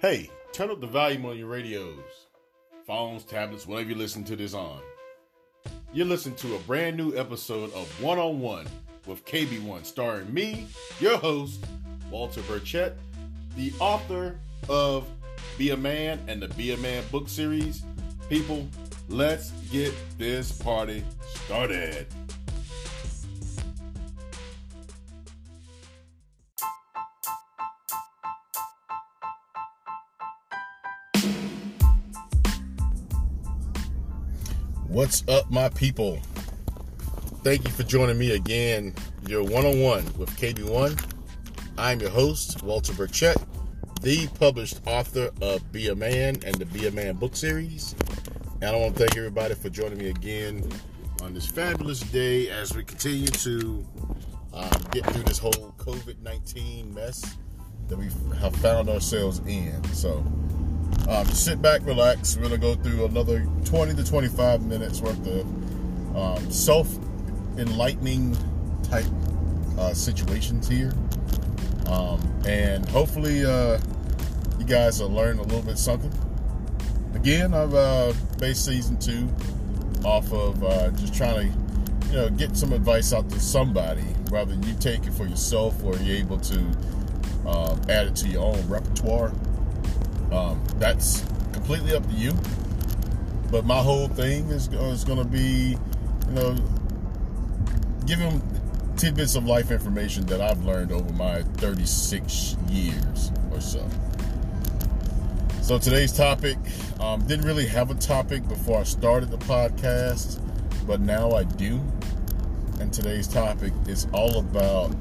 Hey, turn up the volume on your radios, phones, tablets, whatever you listen to this on. You're listening to a brand new episode of One on One with KB1, starring me, your host, Walter Burchett, the author of Be a Man and the Be a Man book series. People, let's get this party started. What's up, my people? Thank you for joining me again, your one on one with KB1. I'm your host, Walter Burchett, the published author of Be a Man and the Be a Man book series. And I want to thank everybody for joining me again on this fabulous day as we continue to um, get through this whole COVID 19 mess that we have found ourselves in. So, um, sit back, relax. We're going to go through another 20 to 25 minutes worth of um, self enlightening type uh, situations here. Um, and hopefully, uh, you guys will learn a little bit something. Again, I've uh, based season two off of uh, just trying to, you know, get some advice out to somebody rather than you take it for yourself or you're able to uh, add it to your own repertoire. Um, that's completely up to you. But my whole thing is, is going to be, you know, give giving tidbits of life information that I've learned over my 36 years or so. So today's topic um, didn't really have a topic before I started the podcast, but now I do. And today's topic is all about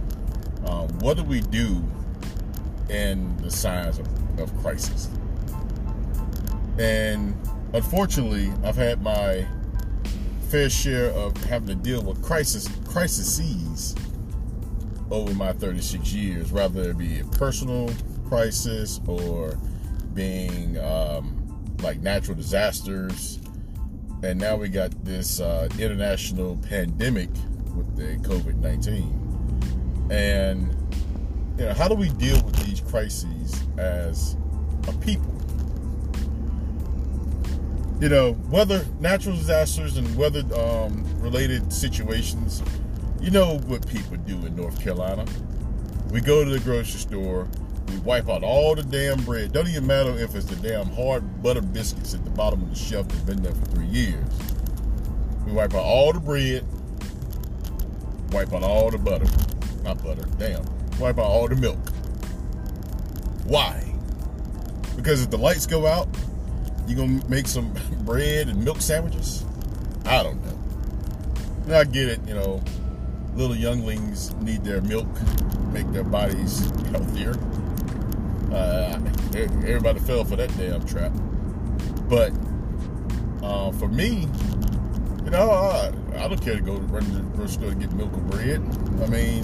um, what do we do in the signs of, of crisis. And unfortunately, I've had my fair share of having to deal with crisis crises over my 36 years, rather it be a personal crisis or being um, like natural disasters. And now we got this uh, international pandemic with the COVID 19. And, you know, how do we deal with these crises as a people? You know, weather, natural disasters, and weather um, related situations. You know what people do in North Carolina. We go to the grocery store, we wipe out all the damn bread. Don't even matter if it's the damn hard butter biscuits at the bottom of the shelf that's been there for three years. We wipe out all the bread, wipe out all the butter. Not butter, damn. Wipe out all the milk. Why? Because if the lights go out, you gonna make some bread and milk sandwiches? I don't know. And I get it, you know, little younglings need their milk, make their bodies healthier. Uh, everybody fell for that damn trap. But uh, for me, you know, I, I, don't care to go run to the grocery store to get milk or bread. I mean,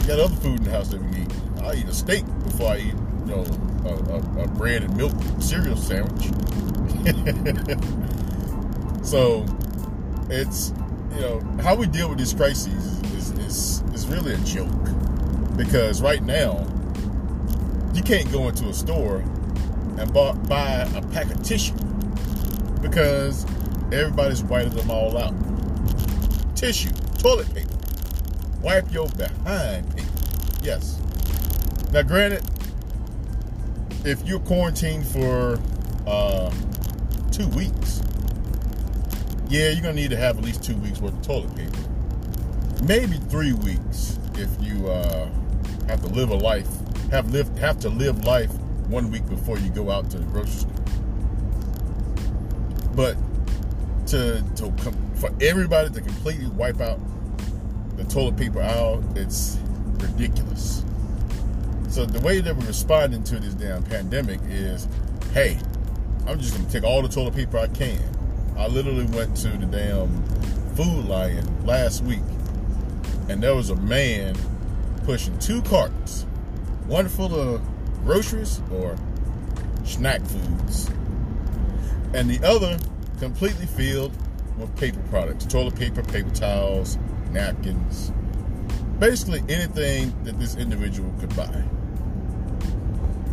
you got other food in the house that we eat. I eat a steak before I eat, you know, a, a, a bread and milk cereal sandwich. so it's you know how we deal with these crises is, is is really a joke because right now you can't go into a store and buy, buy a pack of tissue because everybody's whited them all out. Tissue, toilet paper, wipe your behind paper. Yes. Now, granted, if you're quarantined for uh, two weeks, yeah, you're gonna need to have at least two weeks worth of toilet paper. Maybe three weeks if you uh, have to live a life, have lived, have to live life one week before you go out to the grocery store. But to to for everybody to completely wipe out the toilet paper out, it's ridiculous. So the way that we're responding to this damn pandemic is, hey, I'm just gonna take all the toilet paper I can. I literally went to the damn Food Lion last week, and there was a man pushing two carts, one full of groceries or snack foods, and the other completely filled with paper products, toilet paper, paper towels, napkins, basically anything that this individual could buy.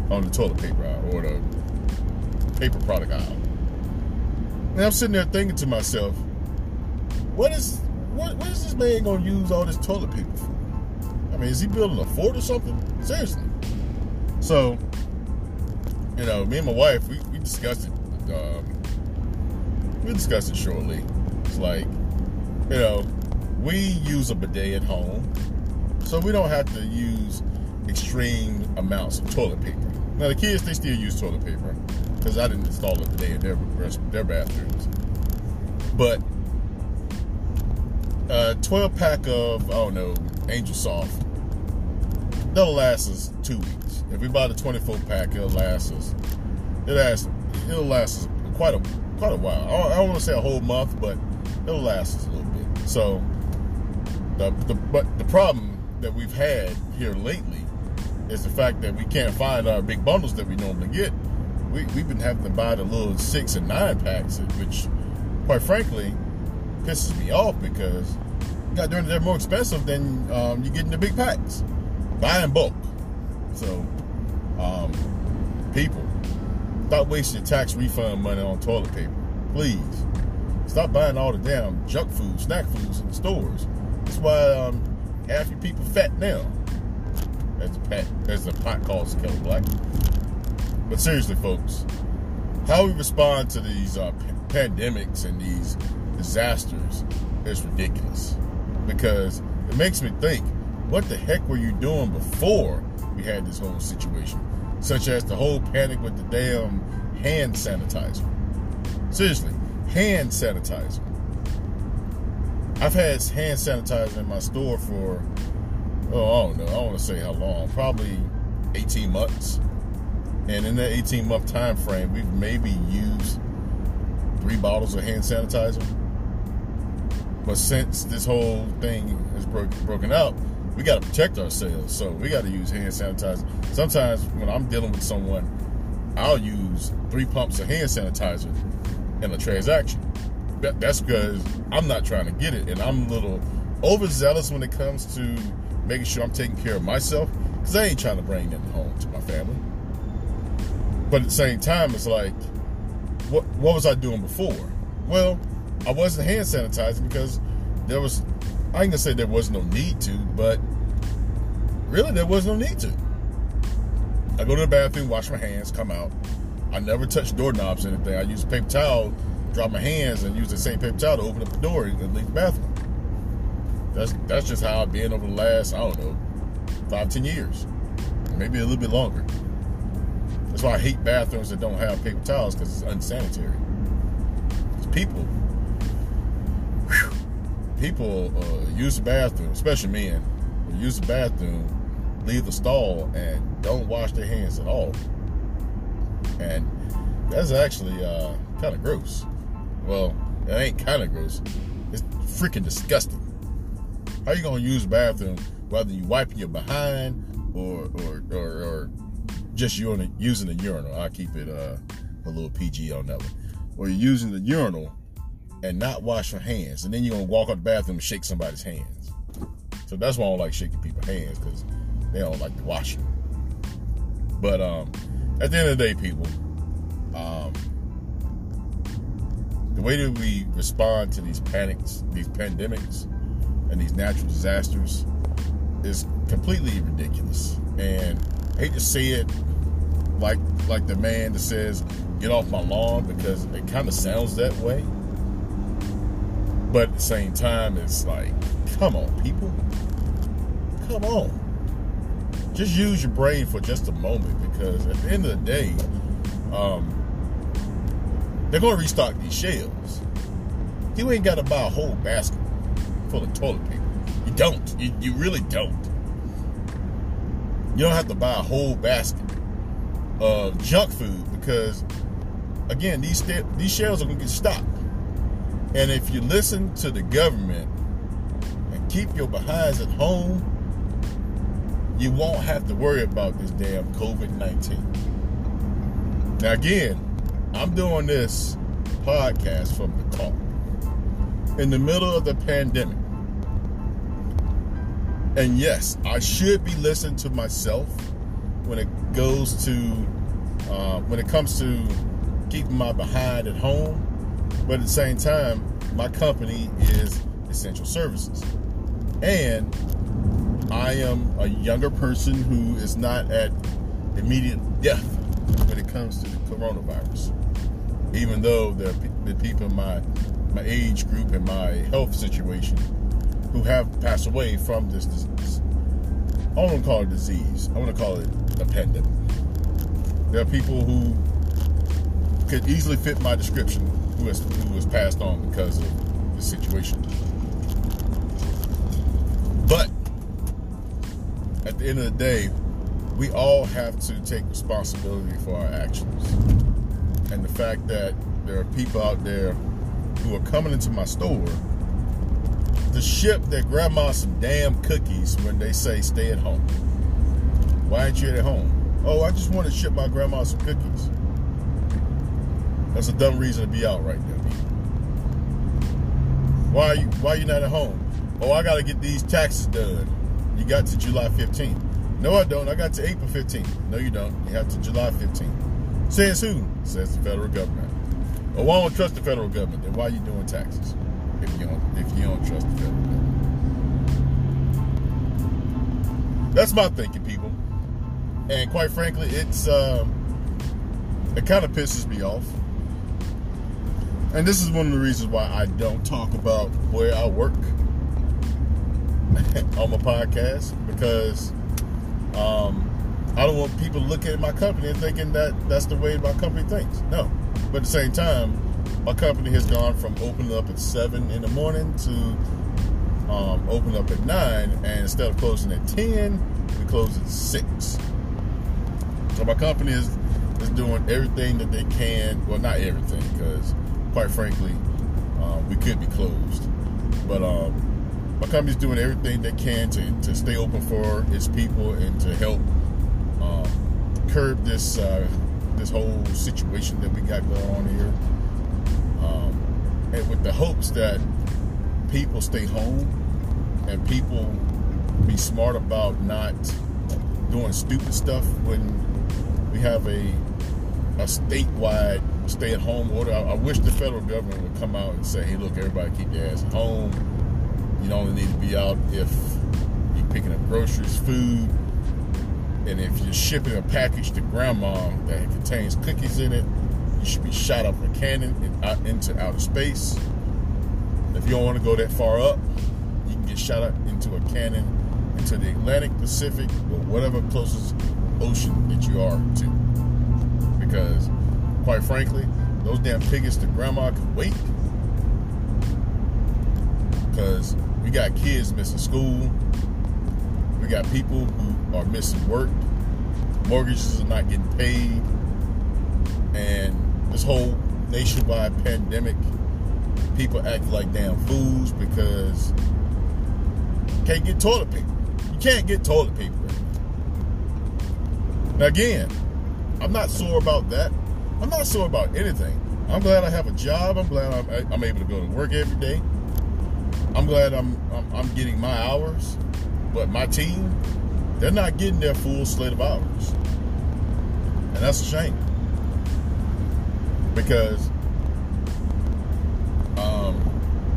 On the toilet paper aisle or the paper product aisle. And I'm sitting there thinking to myself, what is what, what is this man gonna use all this toilet paper for? I mean, is he building a fort or something? Seriously. So, you know, me and my wife, we, we discussed it. Um, we discussed it shortly. It's like, you know, we use a bidet at home, so we don't have to use extreme amounts of toilet paper. Now the kids they still use toilet paper because I didn't install it bidet in their their bathrooms. But uh, a 12 pack of I don't know Angel Soft that'll last us two weeks. If we buy the 24 pack, it'll last us. It lasts. It'll last us quite a quite a while. I don't, want to say a whole month, but it'll last us a little bit. So the, the but the problem that we've had here lately is the fact that we can't find our big bundles that we normally get. We, we've been having to buy the little six and nine packs, which, quite frankly, pisses me off because goddamn, they're more expensive than um, you get in the big packs. Buy in bulk. So, um, people, stop wasting your tax refund money on toilet paper. Please. Stop buying all the damn junk food, snack foods in the stores. That's why um, half your people fat now. As the, as the pot calls Kelly Black. But seriously, folks, how we respond to these uh, pandemics and these disasters is ridiculous. Because it makes me think, what the heck were you doing before we had this whole situation? Such as the whole panic with the damn hand sanitizer. Seriously, hand sanitizer. I've had hand sanitizer in my store for, oh, I don't know, I don't want to say how long, probably 18 months. And in that 18 month time frame, we've maybe used three bottles of hand sanitizer. But since this whole thing broke, broken out, we got to protect ourselves. So we got to use hand sanitizer. Sometimes when I'm dealing with someone, I'll use three pumps of hand sanitizer in a transaction that, that's because I'm not trying to get it, and I'm a little overzealous when it comes to making sure I'm taking care of myself, because I ain't trying to bring them home to my family. But at the same time, it's like, what what was I doing before? Well, I wasn't hand sanitizing because there was, I ain't gonna say there was no need to, but really there was no need to. I go to the bathroom, wash my hands, come out. I never touch doorknobs or anything. I use a paper towel drop my hands and use the same paper towel to open up the door and leave the bathroom. That's that's just how I've been over the last, I don't know, five, ten years. Maybe a little bit longer. That's why I hate bathrooms that don't have paper towels because it's unsanitary. People. Whew, people uh, use the bathroom, especially men, use the bathroom, leave the stall, and don't wash their hands at all. And that's actually uh, kind of gross. Well, it ain't kind of gross. It's freaking disgusting. How you gonna use the bathroom whether you wiping your behind or or or, or just using using the urinal? I keep it uh, a little PG on that one. Or you're using the urinal and not wash your hands, and then you're gonna walk out the bathroom and shake somebody's hands. So that's why I don't like shaking people's hands because they don't like to wash them. But um, at the end of the day, people, um, the way that we respond to these panics, these pandemics, and these natural disasters is completely ridiculous. And I hate to say it like like the man that says, get off my lawn because it kind of sounds that way. But at the same time, it's like, come on, people. Come on. Just use your brain for just a moment because at the end of the day, um, they're going to restock these shelves. You ain't got to buy a whole basket full of toilet paper. You don't. You, you really don't. You don't have to buy a whole basket of junk food because, again, these these shelves are going to get stocked. And if you listen to the government and keep your behinds at home, you won't have to worry about this damn COVID 19. Now, again, I'm doing this podcast from the car in the middle of the pandemic. And yes, I should be listening to myself when it goes to uh, when it comes to keeping my behind at home, but at the same time, my company is essential services, and I am a younger person who is not at immediate death when it comes to the coronavirus. Even though are the people in my my age group and my health situation who have passed away from this disease. I don't want to call it disease. I want to call it a pandemic. There are people who could easily fit my description who has who was passed on because of the situation. But at the end of the day, we all have to take responsibility for our actions. And the fact that there are people out there who are coming into my store to ship their grandma some damn cookies when they say stay at home. Why aren't you at home? Oh, I just want to ship my grandma some cookies. That's a dumb reason to be out right now. Why are you why are you not at home? Oh, I gotta get these taxes done. You got to July 15th. No, I don't. I got to April 15th. No, you don't. You have to July 15th. Says who? Says the federal government. Oh, I don't trust the federal government. Then why are you doing taxes? You don't if you don't trust the government. That's my thinking, people. And quite frankly, it's um, it kind of pisses me off. And this is one of the reasons why I don't talk about where I work on my podcast because um, I don't want people looking at my company and thinking that that's the way my company thinks. No, but at the same time, my company has gone from opening up at seven in the morning to um, open up at nine, and instead of closing at ten, we close at six. So my company is is doing everything that they can. Well, not everything, because quite frankly, um, we could be closed. But um, my company's doing everything they can to, to stay open for its people and to help um, curb this uh, this whole situation that we got going on here. Um, and with the hopes that people stay home and people be smart about not doing stupid stuff when we have a a statewide stay at home order. I, I, wish the federal government would come out and say, hey, look, everybody keep your ass home. You only need to be out if you're picking up groceries, food, and if you're shipping a package to grandma that contains cookies in it, be shot up a cannon in, uh, into outer space. If you don't want to go that far up, you can get shot up into a cannon into the Atlantic, Pacific, or whatever closest ocean that you are to. Because, quite frankly, those damn piggies to grandma can wait. Because we got kids missing school. We got people who are missing work. Mortgages are not getting paid. And this whole nationwide pandemic, people act like damn fools because can't get toilet paper. You can't get toilet paper. Now again, I'm not sore about that. I'm not sore about anything. I'm glad I have a job. I'm glad I'm, I'm able to go to work every day. I'm glad I'm, I'm, I'm getting my hours, but my team, they're not getting their full slate of hours, and that's a shame because um,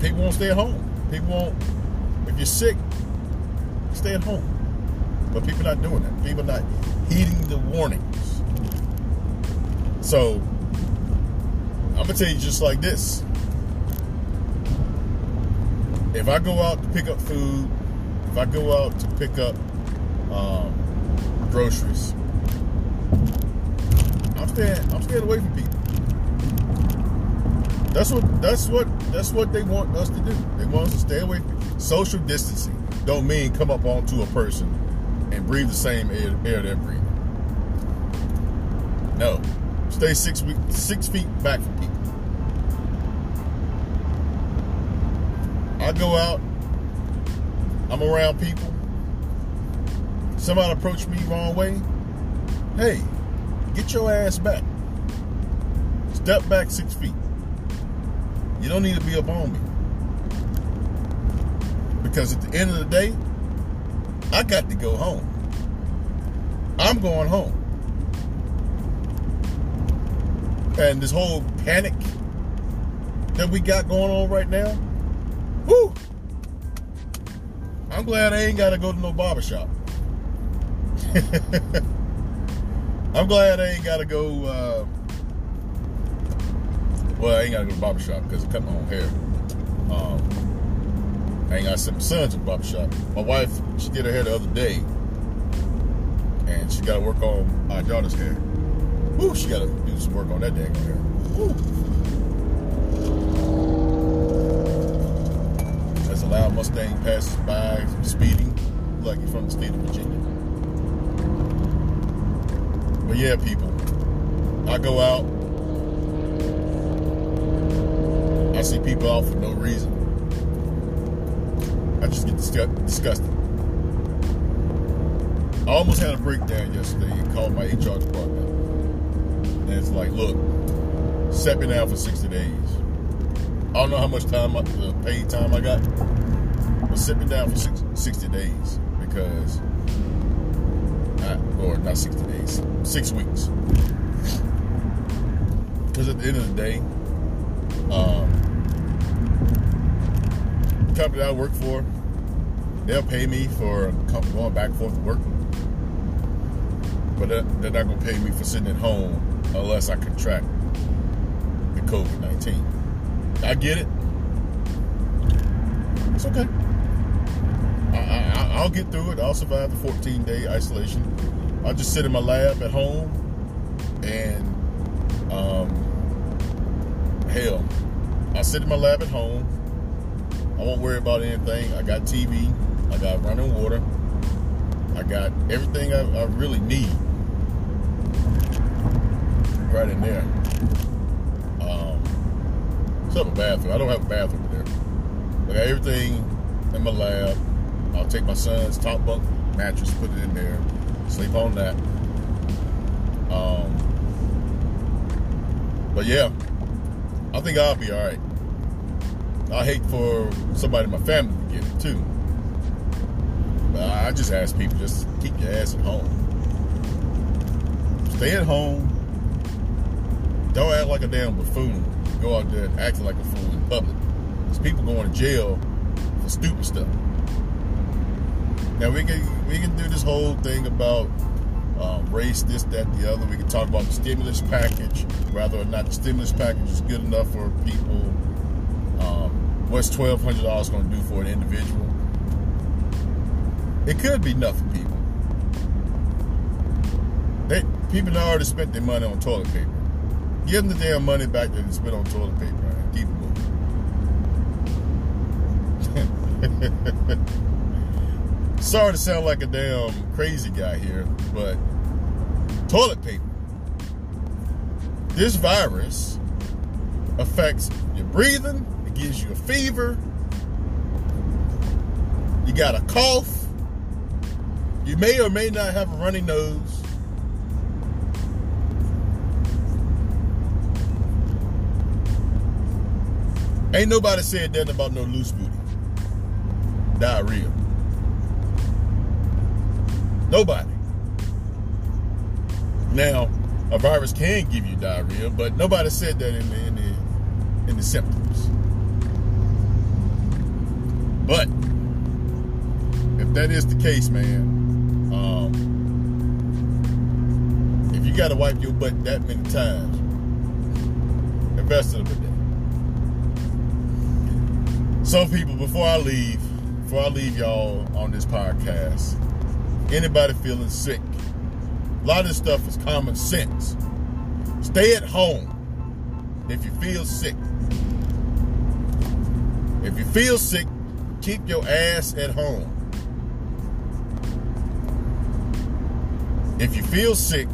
people won't stay at home. People won't. If you're sick, stay at home. But people not doing that. People not heeding the warnings. So I'm gonna tell you just like this. If I go out to pick up food, if I go out to pick up um, groceries, I'm staying I'm staying away from people. That's what that's what that's what they want us to do. They want us to stay away. Social distancing don't mean come up onto a person and breathe the same air, air they're breathing. No, stay six feet six feet back from people. I go out. I'm around people. Somebody approach me wrong way. Hey, get your ass back. Step back six feet. You don't need to be up on me. Because at the end of the day, I got to go home. I'm going home. And this whole panic that we got going on right now, whoo! I'm glad I ain't got to go to no barbershop. I'm glad I ain't got to go. Uh, well, I ain't got to go to the barbershop because I cut my own hair. Um, I ain't got to send my son to the barbershop. My wife, she did her hair the other day, and she got to work on our daughter's hair. Woo, she got to do some work on that dang hair. Woo. As a loud Mustang passes by, speeding, you're from the state of Virginia. But yeah, people, I go out. I see people out for no reason. I just get disgusted. I almost had a breakdown yesterday and called my HR department. And it's like, look, set me down for 60 days. I don't know how much time, the paid time I got, but set me down for 60 days because, I, or not 60 days, six weeks. Because at the end of the day, um, company I work for, they'll pay me for going back and forth to work but they're not going to pay me for sitting at home unless I contract the COVID 19. I get it. It's okay. I, will get through it. I'll survive the 14 day isolation. I'll just sit in my lab at home and, um, hell, I'll sit in my lab at home. I won't worry about anything. I got TV, I got running water, I got everything I, I really need right in there. Um, except a bathroom. I don't have a bathroom there. I got everything in my lab. I'll take my son's top bunk mattress, put it in there, sleep on that. Um, but yeah, I think I'll be all right. I hate for somebody in my family to get it too. But I just ask people just keep your ass at home. Stay at home. Don't act like a damn buffoon. Go out there acting like a fool in public. There's people going to jail for stupid stuff. Now we can we can do this whole thing about um, race, this, that, the other. We can talk about the stimulus package, whether or not the stimulus package is good enough for people. What's twelve hundred dollars going to do for an individual? It could be nothing, people. They people already spent their money on toilet paper. Give them the damn money back that they spent on toilet paper and keep it moving. Sorry to sound like a damn crazy guy here, but toilet paper. This virus affects your breathing, gives you a fever, you got a cough, you may or may not have a runny nose. Ain't nobody said nothing about no loose booty. Diarrhea. Nobody. Now, a virus can give you diarrhea, but nobody said that in the in the, in the symptoms. But if that is the case, man, um, if you got to wipe your butt that many times, invest in a bidet. So, people, before I leave, before I leave y'all on this podcast, anybody feeling sick, a lot of this stuff is common sense. Stay at home if you feel sick. If you feel sick, keep your ass at home. If you feel sick,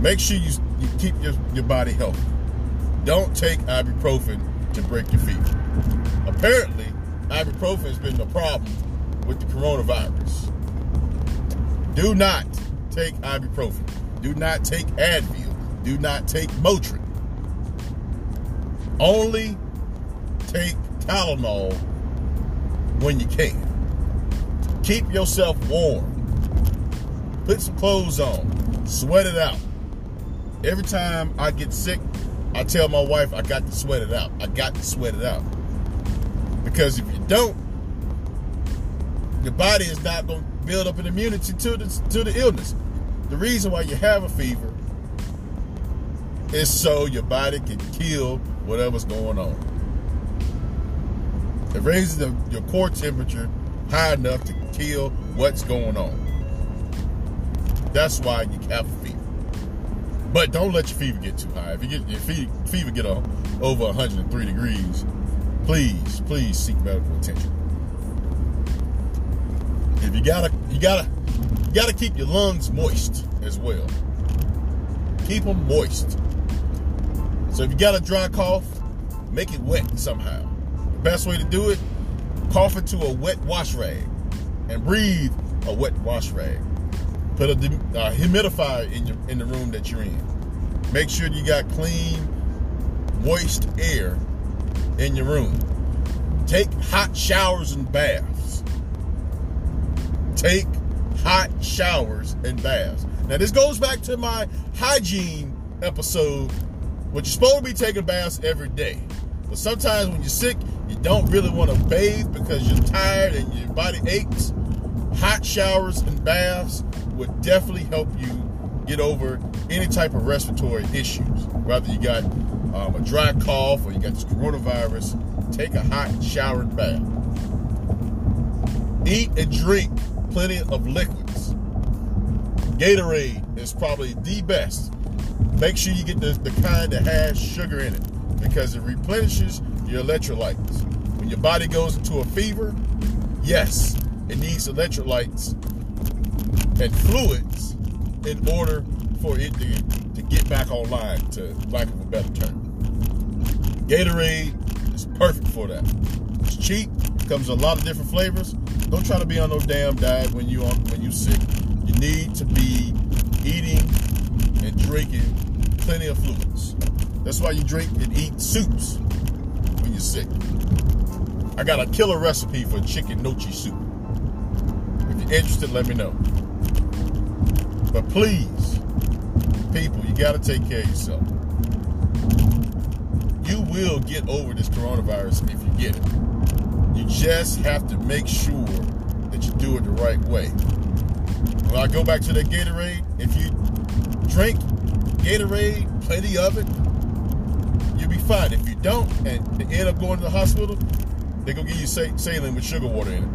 make sure you, you keep your, your body healthy. Don't take ibuprofen to break your feet. Apparently, ibuprofen has been the problem with the coronavirus. Do not take ibuprofen. Do not take Advil. Do not take Motrin. Only take Tylenol when you can. Keep yourself warm. Put some clothes on. Sweat it out. Every time I get sick, I tell my wife I got to sweat it out. I got to sweat it out. Because if you don't, your body is not going to build up an immunity to the, to the illness. The reason why you have a fever is so your body can kill whatever's going on. It raises the, your core temperature high enough to kill what's going on. That's why you have a fever. But don't let your fever get too high. If you get your fever, get over 103 degrees, please, please seek medical attention. If you gotta, you gotta, you gotta keep your lungs moist as well. Keep them moist. So if you got a dry cough, make it wet somehow. Best way to do it, cough into a wet wash rag and breathe a wet wash rag. Put a uh, humidifier in your in the room that you're in. Make sure you got clean, moist air in your room. Take hot showers and baths. Take hot showers and baths. Now this goes back to my hygiene episode, which you're supposed to be taking baths every day. But sometimes when you're sick, don't really want to bathe because you're tired and your body aches. Hot showers and baths would definitely help you get over any type of respiratory issues. Whether you got um, a dry cough or you got this coronavirus, take a hot shower and bath. Eat and drink plenty of liquids. Gatorade is probably the best. Make sure you get the, the kind that has sugar in it because it replenishes your electrolytes. When your body goes into a fever, yes, it needs electrolytes and fluids in order for it to, to get back online, to lack of a better term. Gatorade is perfect for that. It's cheap, comes in a lot of different flavors. Don't try to be on no damn diet when you on when you sick. You need to be eating and drinking plenty of fluids. That's why you drink and eat soups when you're sick. I got a killer recipe for chicken gnocchi soup. If you're interested, let me know. But please, people, you got to take care of yourself. You will get over this coronavirus if you get it. You just have to make sure that you do it the right way. When I go back to that Gatorade, if you drink Gatorade, plenty of it, you'll be fine. If you don't, and end up going to the hospital, they're gonna give you saline with sugar water in it.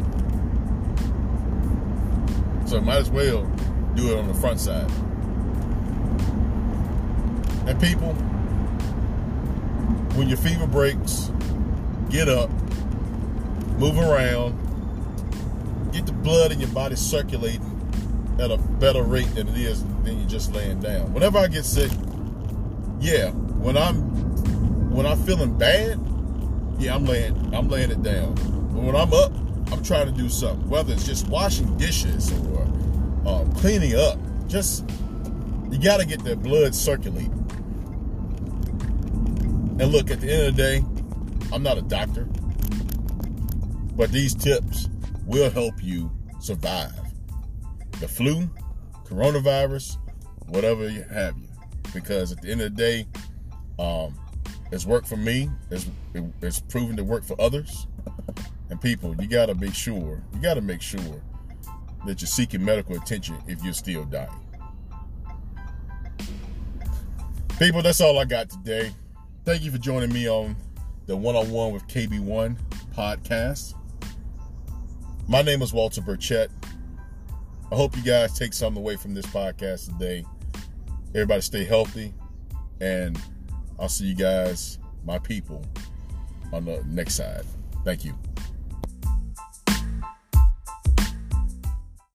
So might as well do it on the front side. And people, when your fever breaks, get up, move around, get the blood in your body circulating at a better rate than it is than you just laying down. Whenever I get sick, yeah, when I'm when I'm feeling bad, yeah, I'm laying I'm laying it down. But when I'm up, I'm trying to do something. Whether it's just washing dishes or um, cleaning up, just you got to get that blood circulating. And look, at the end of the day, I'm not a doctor, but these tips will help you survive the flu, coronavirus, whatever you have you. Because at the end of the day, um, it's worked for me. It's, it's proven to work for others. And people, you got to make sure, you got to make sure that you're seeking medical attention if you're still dying. People, that's all I got today. Thank you for joining me on the One on One with KB1 podcast. My name is Walter Burchett. I hope you guys take something away from this podcast today. Everybody stay healthy, and I'll see you guys, my people, on the next side. Thank you.